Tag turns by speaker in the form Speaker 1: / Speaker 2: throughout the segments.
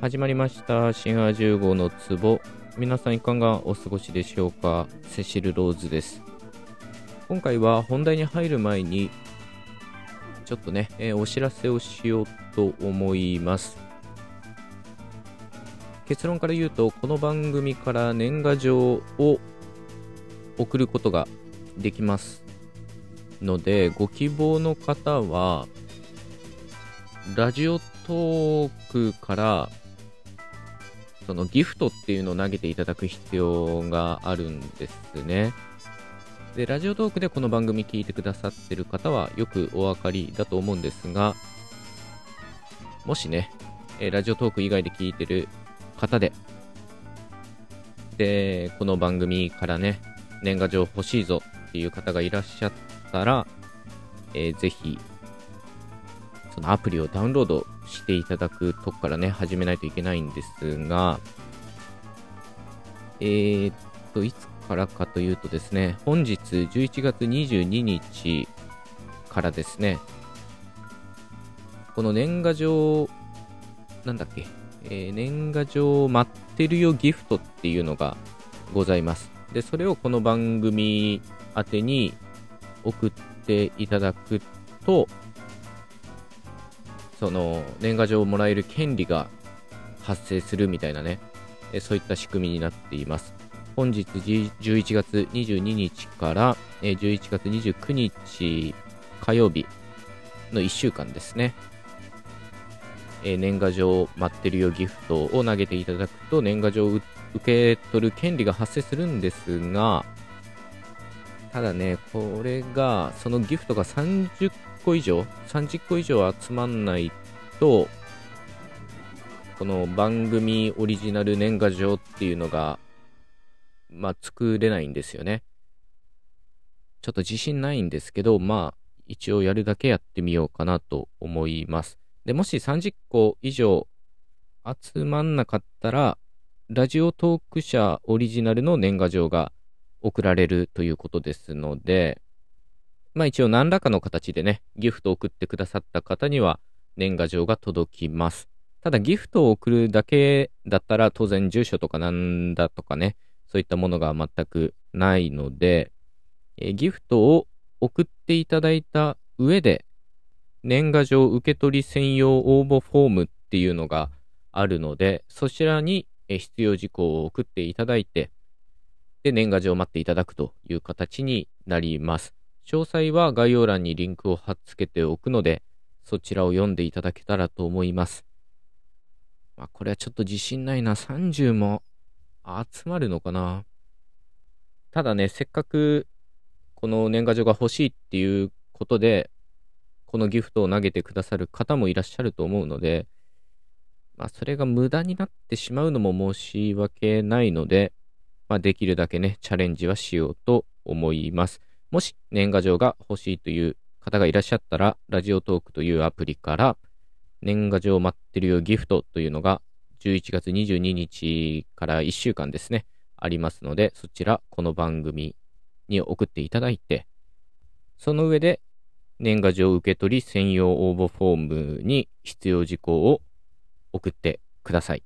Speaker 1: 始まりました。新アジュ号の壺。皆さんいかがお過ごしでしょうか？セシル・ローズです。今回は本題に入る前にちょっとね、えー、お知らせをしようと思います。結論から言うとこの番組から年賀状を送ることができますのでご希望の方はラジオトークからそのギフトっていうのを投げていただく必要があるんですね。で、ラジオトークでこの番組聞いてくださってる方はよくお分かりだと思うんですが、もしね、えラジオトーク以外で聞いてる方で、で、この番組からね、年賀状欲しいぞっていう方がいらっしゃったら、えー、ぜひそのアプリをダウンロードしていただくとこからね、始めないといけないんですが、えー、っと、いつからかというとですね、本日11月22日からですね、この年賀状、なんだっけ、えー、年賀状待ってるよギフトっていうのがございます。で、それをこの番組宛てに送っていただくと、その年賀状をもらえる権利が発生するみたいなね、そういった仕組みになっています。本日11月22日から11月29日火曜日の1週間ですね。年賀状待ってるよギフトを投げていただくと年賀状を受け取る権利が発生するんですが、ただね、これが、そのギフトが30個以上、30個以上集まんないと、この番組オリジナル年賀状っていうのが、まあ、作れないんですよね。ちょっと自信ないんですけど、まあ、一応やるだけやってみようかなと思います。で、もし30個以上集まんなかったら、ラジオトーク社オリジナルの年賀状が送られるということですので、まあ一応何らかの形でね、ギフトを送ってくださった方には年賀状が届きます。ただギフトを送るだけだったら当然住所とかなんだとかね、そういったものが全くないので、えギフトを送っていただいた上で、年賀状受け取り専用応募フォームっていうのがあるので、そちらに必要事項を送っていただいて、で、年賀状を待っていただくという形になります。詳細は概要欄にリンクを貼っつけておくので、そちらを読んでいただけたらと思います。まあ、これはちょっと自信ないな。30も集まるのかな。ただね、せっかくこの年賀状が欲しいっていうことで、このギフトを投げてくださる方もいらっしゃると思うので、まあ、それが無駄になってしまうのも申し訳ないので、まあ、できるだけね、チャレンジはしようと思います。もし年賀状が欲しいという方がいらっしゃったら、ラジオトークというアプリから、年賀状待ってるよギフトというのが、11月22日から1週間ですね、ありますので、そちら、この番組に送っていただいて、その上で、年賀状受け取り専用応募フォームに必要事項を送ってください。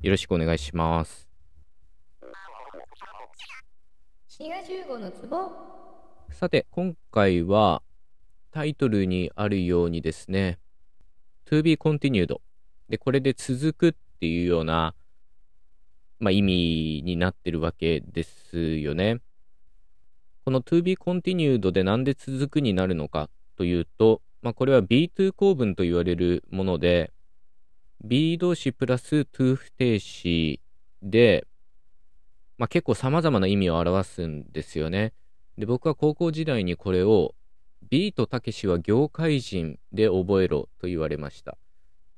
Speaker 1: よろしくお願いします。さて、今回は、タイトルにあるようにですね、to be continued で、これで続くっていうような、まあ、意味になってるわけですよね。この to be continued でなんで続くになるのかというと、まあ、これは B2 構文と言われるもので、B 動詞プラス to 不定詞で、まあ、結構様々な意味を表すんですよね。で、僕は高校時代にこれをビートたけしは業界人で覚えろと言われました。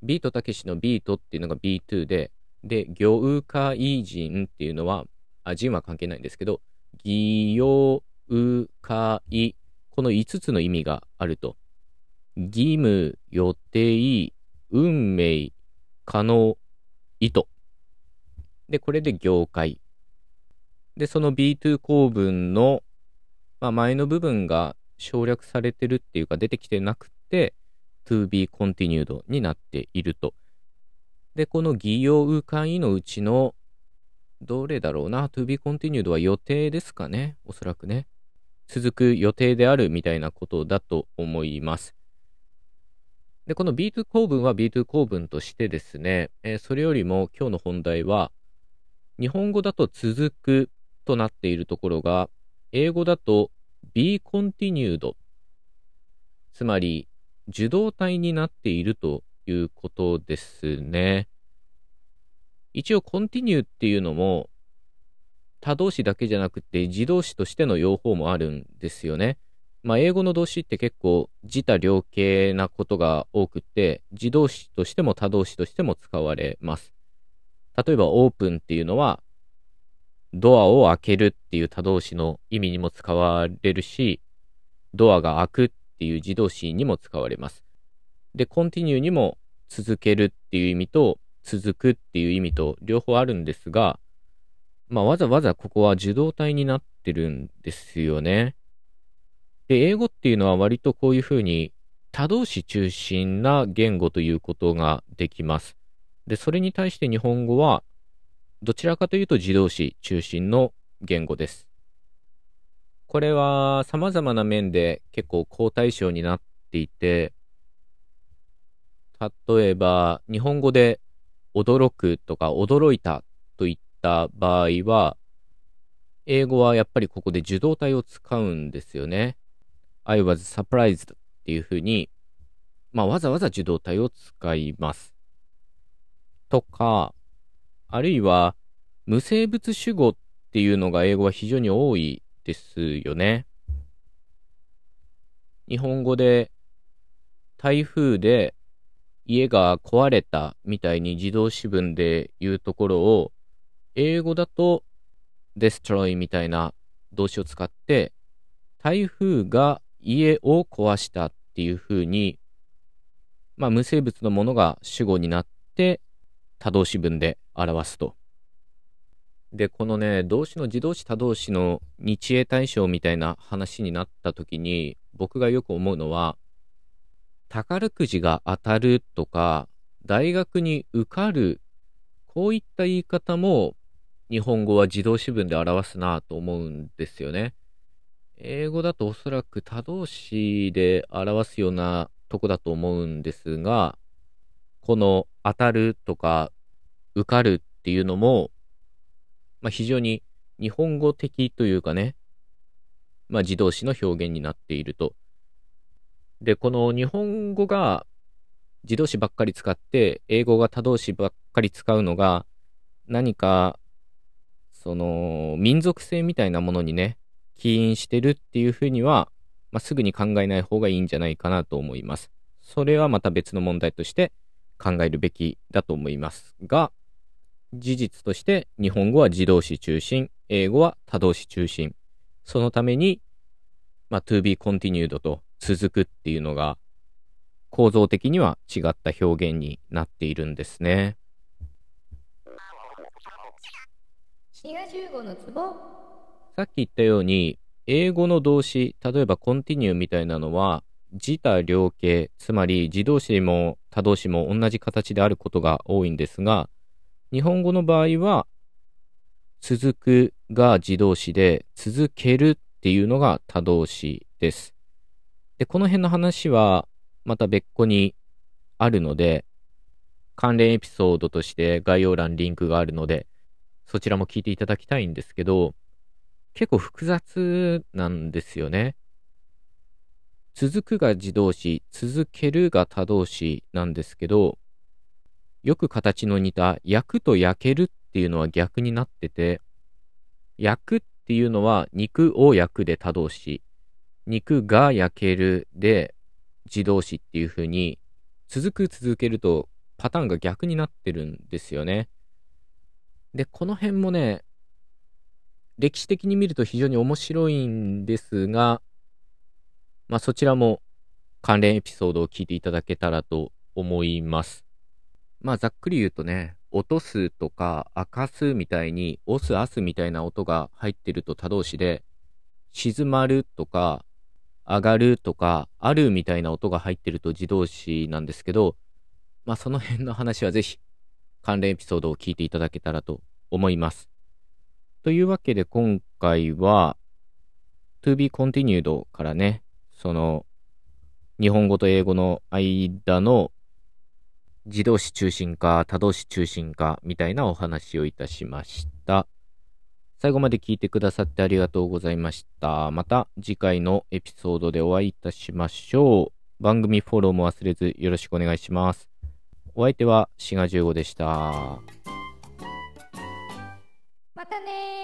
Speaker 1: ビートたけしのビートっていうのが B2 で、で、業界人っていうのは、あ、人は関係ないんですけど、義業界、この5つの意味があると。義務、予定、運命、可能、意図。で、これで業界。で、その B2 構文の、まあ、前の部分が省略されてるっていうか出てきてなくて、to be continued になっていると。で、この擬用うかいのうちの、どれだろうな、to be continued は予定ですかね、おそらくね。続く予定であるみたいなことだと思います。で、この B2 構文は B2 構文としてですね、えー、それよりも今日の本題は、日本語だと続くとなっているところが、英語だと be continued、つまり受動体になっているということですね。一応 continue っていうのも他動詞だけじゃなくて自動詞としての用法もあるんですよね。まあ、英語の動詞って結構自他両形なことが多くて、自動詞としても他動詞としても使われます。例えば、オープンっていうのは、ドアを開けるっていう他動詞の意味にも使われるし、ドアが開くっていう自動詞にも使われます。で、continue にも続けるっていう意味と、続くっていう意味と両方あるんですが、まあ、わざわざここは受動体になってるんですよね。で、英語っていうのは割とこういうふうに多動詞中心な言語ということができます。で、それに対して日本語はどちらかというと自動詞中心の言語です。これは様々な面で結構好対象になっていて、例えば日本語で驚くとか驚いたといった場合は、英語はやっぱりここで受動体を使うんですよね。I was surprised っていうふうに、まあ、わざわざ受動体を使います。とか、あるいは、無生物主語っていうのが英語は非常に多いですよね。日本語で、台風で家が壊れたみたいに自動詞文で言うところを、英語だと destroy みたいな動詞を使って、台風が家を壊したっていうふうに、まあ、無生物のものが主語になって、他動詞文で表すと。で、このね、動詞の自動詞他動詞の日英対象みたいな話になった時に、僕がよく思うのは、宝くじが当たるとか、大学に受かる、こういった言い方も、日本語は自動詞文で表すなと思うんですよね。英語だとおそらく他動詞で表すようなとこだと思うんですが、この当たるとか受かるっていうのも、まあ、非常に日本語的というかね、まあ、自動詞の表現になっていると。で、この日本語が自動詞ばっかり使って、英語が他動詞ばっかり使うのが、何か、その、民族性みたいなものにね、起因してるっていうふうには、まあ、すぐに考えない方がいいんじゃないかなと思います。それはまた別の問題として考えるべきだと思いますが、事実として日本語は自動詞中心、英語は他動詞中心。そのために、まあ、to be continued と続くっていうのが構造的には違った表現になっているんですね。のツボさっき言ったように、英語の動詞、例えば continue みたいなのは、自他両形、つまり自動詞も他動詞も同じ形であることが多いんですが、日本語の場合は、続くが自動詞で、続けるっていうのが他動詞です。で、この辺の話は、また別個にあるので、関連エピソードとして概要欄リンクがあるので、そちらも聞いていただきたいんですけど、結構複雑なんですよね。続くが自動詞、続けるが他動詞なんですけど、よく形の似た焼くと焼けるっていうのは逆になってて、焼くっていうのは肉を焼くで他動詞、肉が焼けるで自動詞っていう風に続く続けるとパターンが逆になってるんですよね。で、この辺もね、歴史的に見ると非常に面白いんですが、まあ、そちらも関連エピソードを聞いていただけたらと思います。まあ、ざっくり言うとね、落とすとか明かすみたいに、押す、明すみたいな音が入ってると他動詞で、静まるとか、上がるとか、あるみたいな音が入ってると自動詞なんですけど、まあその辺の話はぜひ関連エピソードを聞いていただけたらと思います。というわけで今回は to be continued からね、その日本語と英語の間の自動詞中心か多動詞中心かみたいなお話をいたしました。最後まで聞いてくださってありがとうございました。また次回のエピソードでお会いいたしましょう。番組フォローも忘れずよろしくお願いします。お相手は志賀十五でした。
Speaker 2: またね